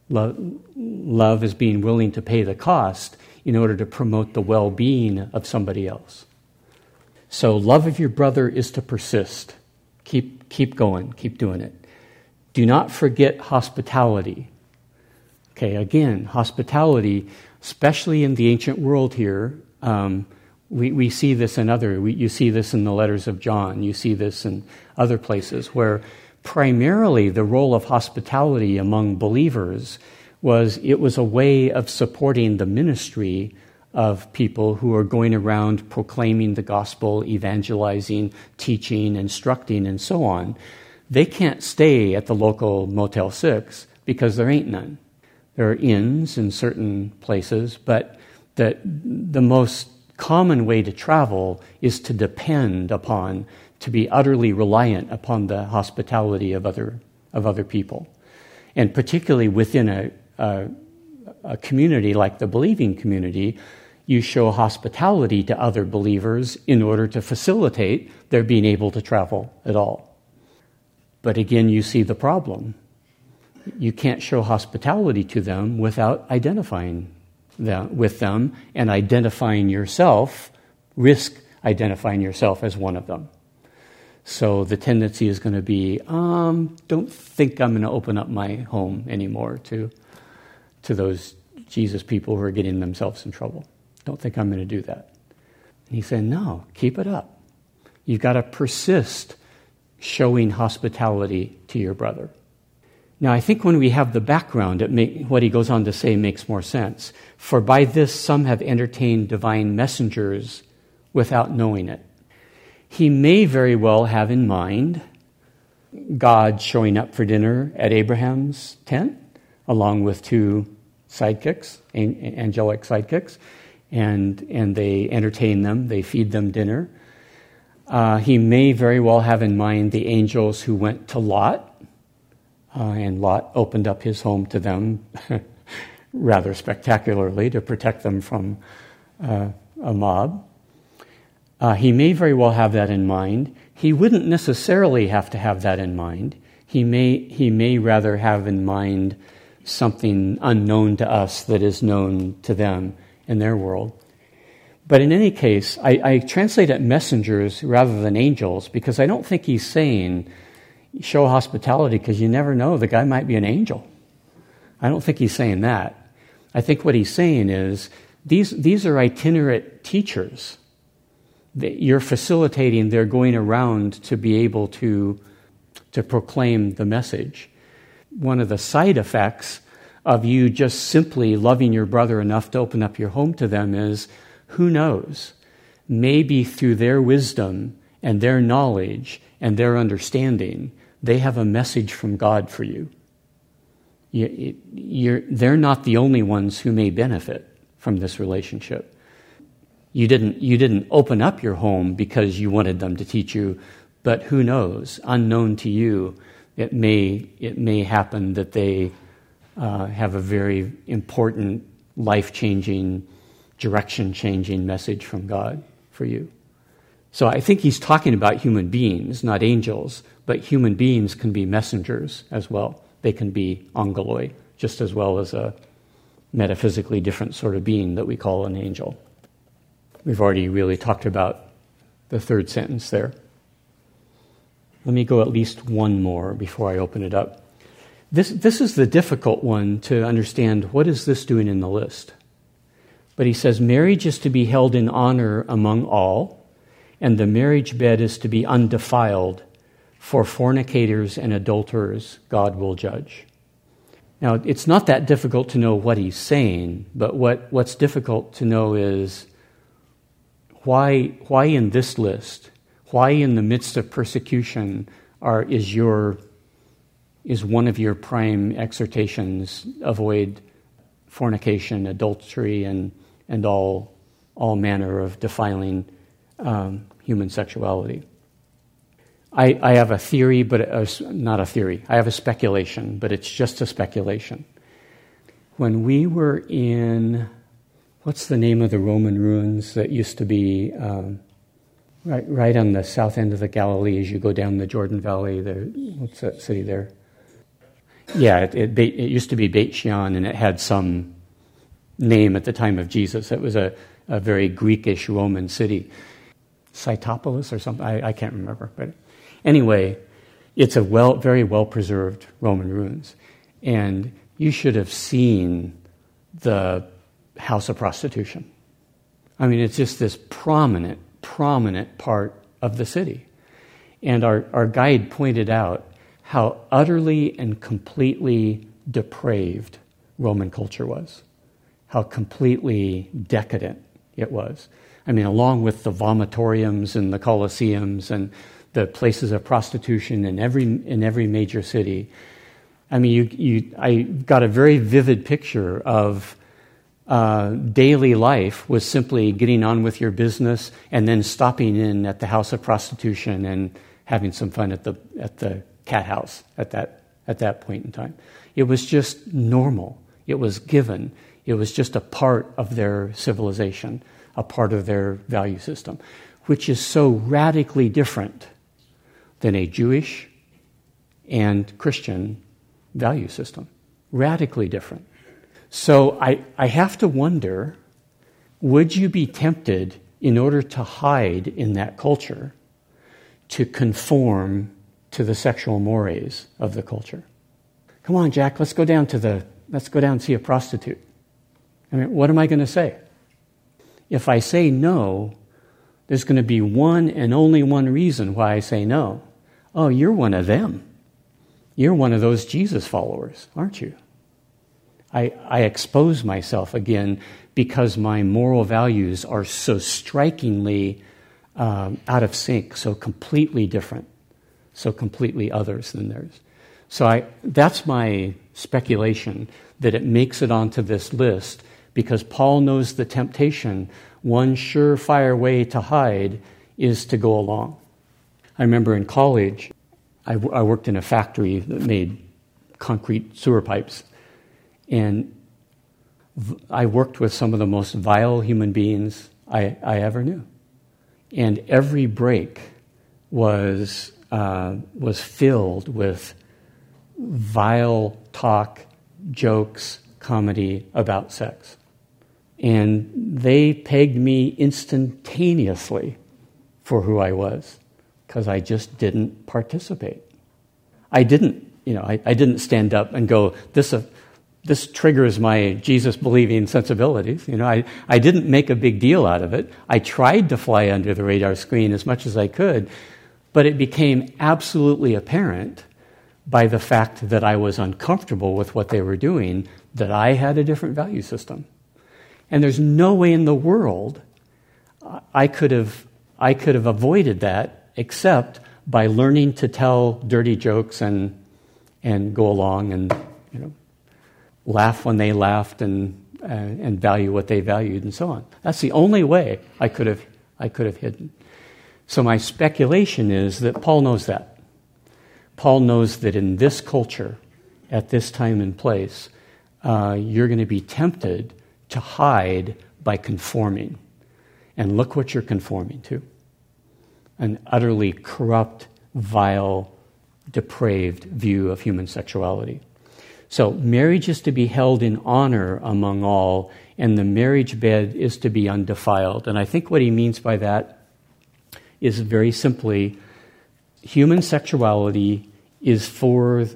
[SPEAKER 2] Love, love is being willing to pay the cost in order to promote the well being of somebody else. So, love of your brother is to persist. Keep, keep going, keep doing it. Do not forget hospitality. Okay, again, hospitality, especially in the ancient world here, um, we, we see this in other, we, you see this in the letters of John, you see this in other places where primarily the role of hospitality among believers was it was a way of supporting the ministry of people who are going around proclaiming the gospel, evangelizing, teaching, instructing, and so on. They can't stay at the local Motel 6 because there ain't none. There are inns in certain places, but the, the most common way to travel is to depend upon to be utterly reliant upon the hospitality of other, of other people. And particularly within a, a, a community like the believing community, you show hospitality to other believers in order to facilitate their being able to travel at all. But again, you see the problem. You can't show hospitality to them without identifying them, with them and identifying yourself, risk identifying yourself as one of them. So the tendency is going to be, um, don't think I'm going to open up my home anymore to, to those Jesus people who are getting themselves in trouble. Don't think I'm going to do that. And he said, no, keep it up. You've got to persist showing hospitality to your brother. Now, I think when we have the background, what he goes on to say makes more sense. For by this some have entertained divine messengers without knowing it. He may very well have in mind God showing up for dinner at Abraham's tent, along with two sidekicks, angelic sidekicks, and, and they entertain them, they feed them dinner. Uh, he may very well have in mind the angels who went to Lot uh, and Lot opened up his home to them rather spectacularly to protect them from uh, a mob. Uh, he may very well have that in mind. He wouldn't necessarily have to have that in mind. He may, he may rather have in mind something unknown to us that is known to them in their world. But in any case, I, I translate it messengers rather than angels because I don't think he's saying show hospitality because you never know, the guy might be an angel. I don't think he's saying that. I think what he's saying is these, these are itinerant teachers. You're facilitating They're going around to be able to, to proclaim the message. One of the side effects of you just simply loving your brother enough to open up your home to them is who knows? Maybe through their wisdom and their knowledge and their understanding, they have a message from God for you. you they're not the only ones who may benefit from this relationship. You didn't, you didn't open up your home because you wanted them to teach you, but who knows? Unknown to you, it may, it may happen that they uh, have a very important, life changing, direction changing message from God for you. So I think he's talking about human beings, not angels, but human beings can be messengers as well. They can be angeloi, just as well as a metaphysically different sort of being that we call an angel. We've already really talked about the third sentence there. Let me go at least one more before I open it up. This, this is the difficult one to understand. What is this doing in the list? But he says marriage is to be held in honor among all, and the marriage bed is to be undefiled for fornicators and adulterers, God will judge. Now, it's not that difficult to know what he's saying, but what, what's difficult to know is why, why in this list, why in the midst of persecution are, is, your, is one of your prime exhortations avoid fornication, adultery, and, and all, all manner of defiling um, human sexuality? I, I have a theory, but a, not a theory. I have a speculation, but it's just a speculation. When we were in, what's the name of the Roman ruins that used to be um, right, right on the south end of the Galilee as you go down the Jordan Valley? There, what's that city there? Yeah, it, it, it used to be Beit Shean, and it had some name at the time of Jesus. It was a, a very Greekish Roman city. Scythopolis or something, I, I can't remember. But Anyway, it's a well, very well preserved Roman ruins. And you should have seen the house of prostitution. I mean, it's just this prominent, prominent part of the city. And our, our guide pointed out how utterly and completely depraved Roman culture was, how completely decadent it was. I mean, along with the vomitoriums and the coliseums and the places of prostitution in every, in every major city. I mean, you, you, I got a very vivid picture of uh, daily life was simply getting on with your business and then stopping in at the house of prostitution and having some fun at the, at the cat house at that, at that point in time. It was just normal. It was given. It was just a part of their civilization, a part of their value system, which is so radically different than a Jewish and Christian value system, radically different. So I, I have to wonder would you be tempted, in order to hide in that culture, to conform to the sexual mores of the culture? Come on, Jack, let's go down to the, let's go down and see a prostitute. I mean, what am I going to say? If I say no, there's going to be one and only one reason why I say no. Oh, you're one of them. You're one of those Jesus followers, aren't you? I, I expose myself again because my moral values are so strikingly um, out of sync, so completely different, so completely others than theirs. So I, that's my speculation that it makes it onto this list because Paul knows the temptation. One surefire way to hide is to go along. I remember in college, I, w- I worked in a factory that made concrete sewer pipes. And v- I worked with some of the most vile human beings I, I ever knew. And every break was, uh, was filled with vile talk, jokes, comedy about sex. And they pegged me instantaneously for who I was because I just didn't participate. I didn't, you know, I, I didn't stand up and go, this, uh, this triggers my Jesus believing sensibilities. You know, I, I didn't make a big deal out of it. I tried to fly under the radar screen as much as I could, but it became absolutely apparent by the fact that I was uncomfortable with what they were doing that I had a different value system. And there's no way in the world I could have, I could have avoided that except by learning to tell dirty jokes and, and go along and you know, laugh when they laughed and, uh, and value what they valued and so on. That's the only way I could have, I could have hidden. So my speculation is that Paul knows that. Paul knows that in this culture, at this time and place, uh, you're going to be tempted to hide by conforming. And look what you're conforming to an utterly corrupt, vile, depraved view of human sexuality. So, marriage is to be held in honor among all, and the marriage bed is to be undefiled. And I think what he means by that is very simply human sexuality is for,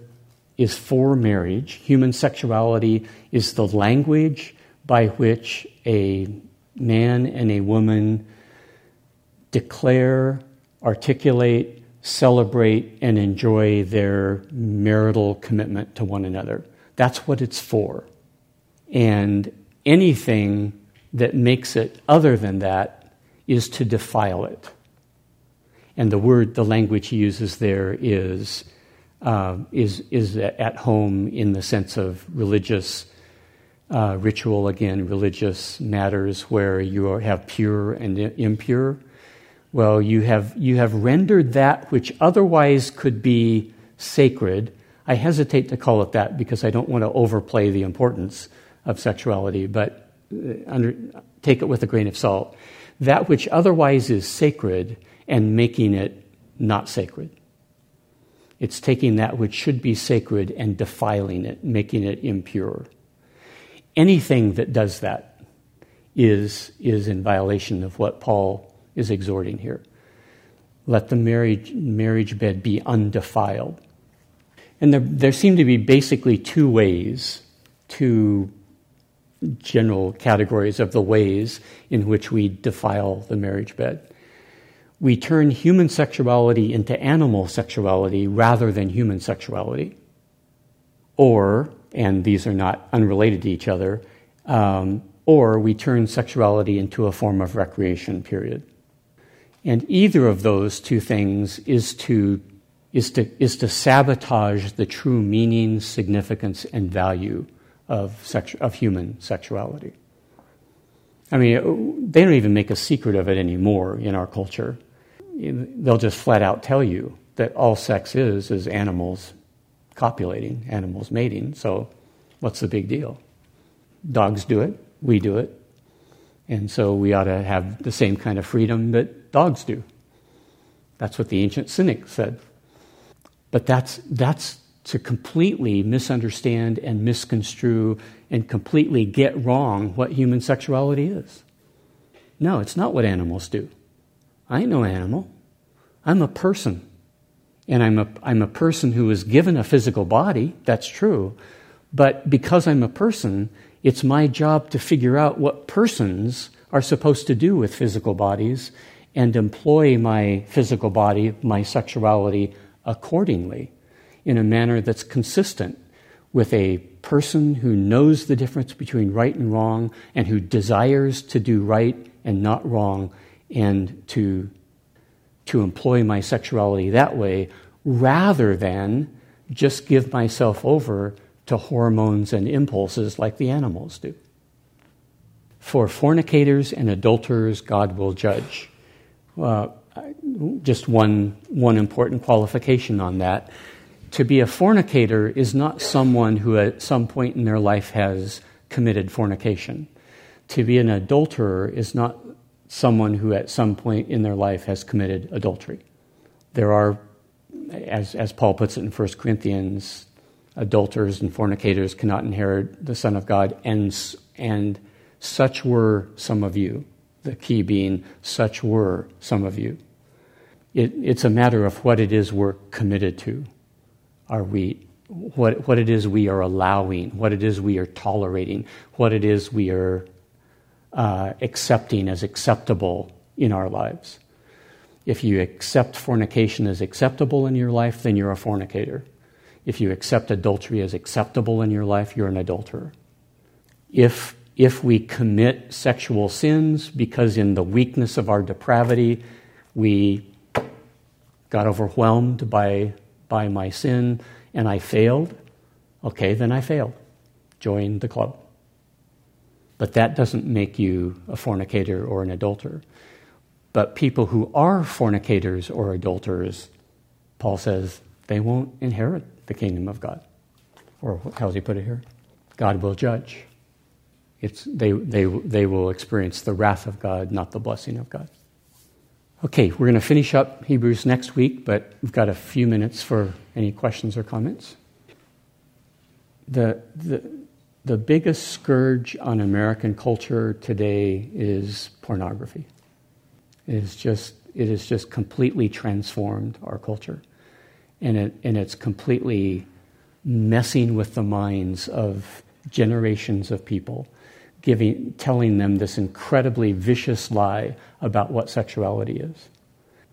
[SPEAKER 2] is for marriage. Human sexuality is the language by which a man and a woman declare, articulate, celebrate, and enjoy their marital commitment to one another. That's what it's for. And anything that makes it other than that is to defile it. And the word, the language he uses there is, uh, is, is at home in the sense of religious uh, ritual, again, religious matters where you are, have pure and impure. Well, you have, you have rendered that which otherwise could be sacred. I hesitate to call it that because I don't want to overplay the importance of sexuality, but uh, under, take it with a grain of salt. That which otherwise is sacred and making it not sacred. It's taking that which should be sacred and defiling it, making it impure. Anything that does that is, is in violation of what Paul is exhorting here. Let the marriage, marriage bed be undefiled. And there, there seem to be basically two ways, two general categories of the ways in which we defile the marriage bed. We turn human sexuality into animal sexuality rather than human sexuality. Or and these are not unrelated to each other, um, or we turn sexuality into a form of recreation, period. And either of those two things is to, is to, is to sabotage the true meaning, significance, and value of, sexu- of human sexuality. I mean, they don't even make a secret of it anymore in our culture. They'll just flat out tell you that all sex is is animals copulating, animals mating. So, what's the big deal? Dogs do it, we do it. And so, we ought to have the same kind of freedom that dogs do. That's what the ancient cynic said. But that's, that's, to completely misunderstand and misconstrue and completely get wrong what human sexuality is. No, it's not what animals do. I ain't no animal. I'm a person. And I'm a, I'm a person who is given a physical body, that's true. But because I'm a person, it's my job to figure out what persons are supposed to do with physical bodies and employ my physical body, my sexuality, accordingly in a manner that's consistent with a person who knows the difference between right and wrong and who desires to do right and not wrong and to, to employ my sexuality that way rather than just give myself over to hormones and impulses like the animals do. For fornicators and adulterers, God will judge. Uh, just one, one important qualification on that. To be a fornicator is not someone who at some point in their life has committed fornication. To be an adulterer is not someone who at some point in their life has committed adultery. There are, as, as Paul puts it in 1 Corinthians, adulterers and fornicators cannot inherit the Son of God, and, and such were some of you. The key being, such were some of you. It, it's a matter of what it is we're committed to. Are we, what, what it is we are allowing, what it is we are tolerating, what it is we are uh, accepting as acceptable in our lives. If you accept fornication as acceptable in your life, then you're a fornicator. If you accept adultery as acceptable in your life, you're an adulterer. If, if we commit sexual sins because in the weakness of our depravity we got overwhelmed by, by my sin and I failed, okay, then I failed. Join the club. But that doesn't make you a fornicator or an adulterer. But people who are fornicators or adulterers, Paul says, they won't inherit the kingdom of God. Or how does he put it here? God will judge. It's, they, they, they will experience the wrath of God, not the blessing of God. Okay, we're going to finish up Hebrews next week, but we've got a few minutes for any questions or comments. The, the, the biggest scourge on American culture today is pornography. It is just, it has just completely transformed our culture and, it, and it's completely messing with the minds of generations of people, giving, telling them this incredibly vicious lie about what sexuality is.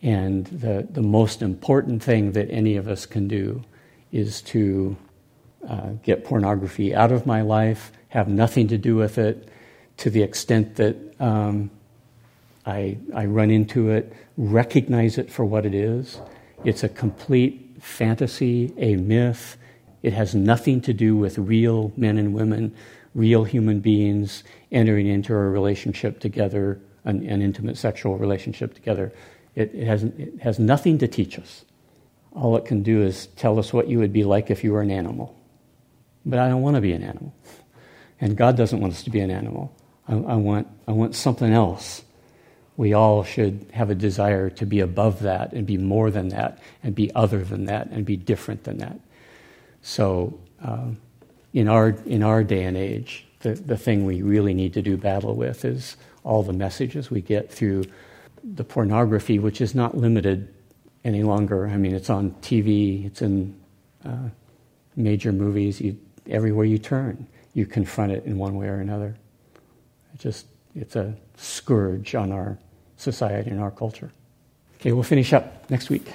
[SPEAKER 2] And the, the most important thing that any of us can do is to uh, get pornography out of my life, have nothing to do with it, to the extent that um, I, I run into it, recognize it for what it is. It's a complete fantasy, a myth. It has nothing to do with real men and women, real human beings entering into a relationship together, an, an intimate sexual relationship together. It, it, has, it has nothing to teach us. All it can do is tell us what you would be like if you were an animal. But I don't want to be an animal. And God doesn't want us to be an animal. I, I, want, I want something else we all should have a desire to be above that and be more than that and be other than that and be different than that. So, uh, in, our, in our day and age, the, the thing we really need to do battle with is all the messages we get through the pornography, which is not limited any longer. I mean, it's on TV, it's in uh, major movies. You, everywhere you turn, you confront it in one way or another. It just it's a scourge on our society and our culture. Okay, we'll finish up next week.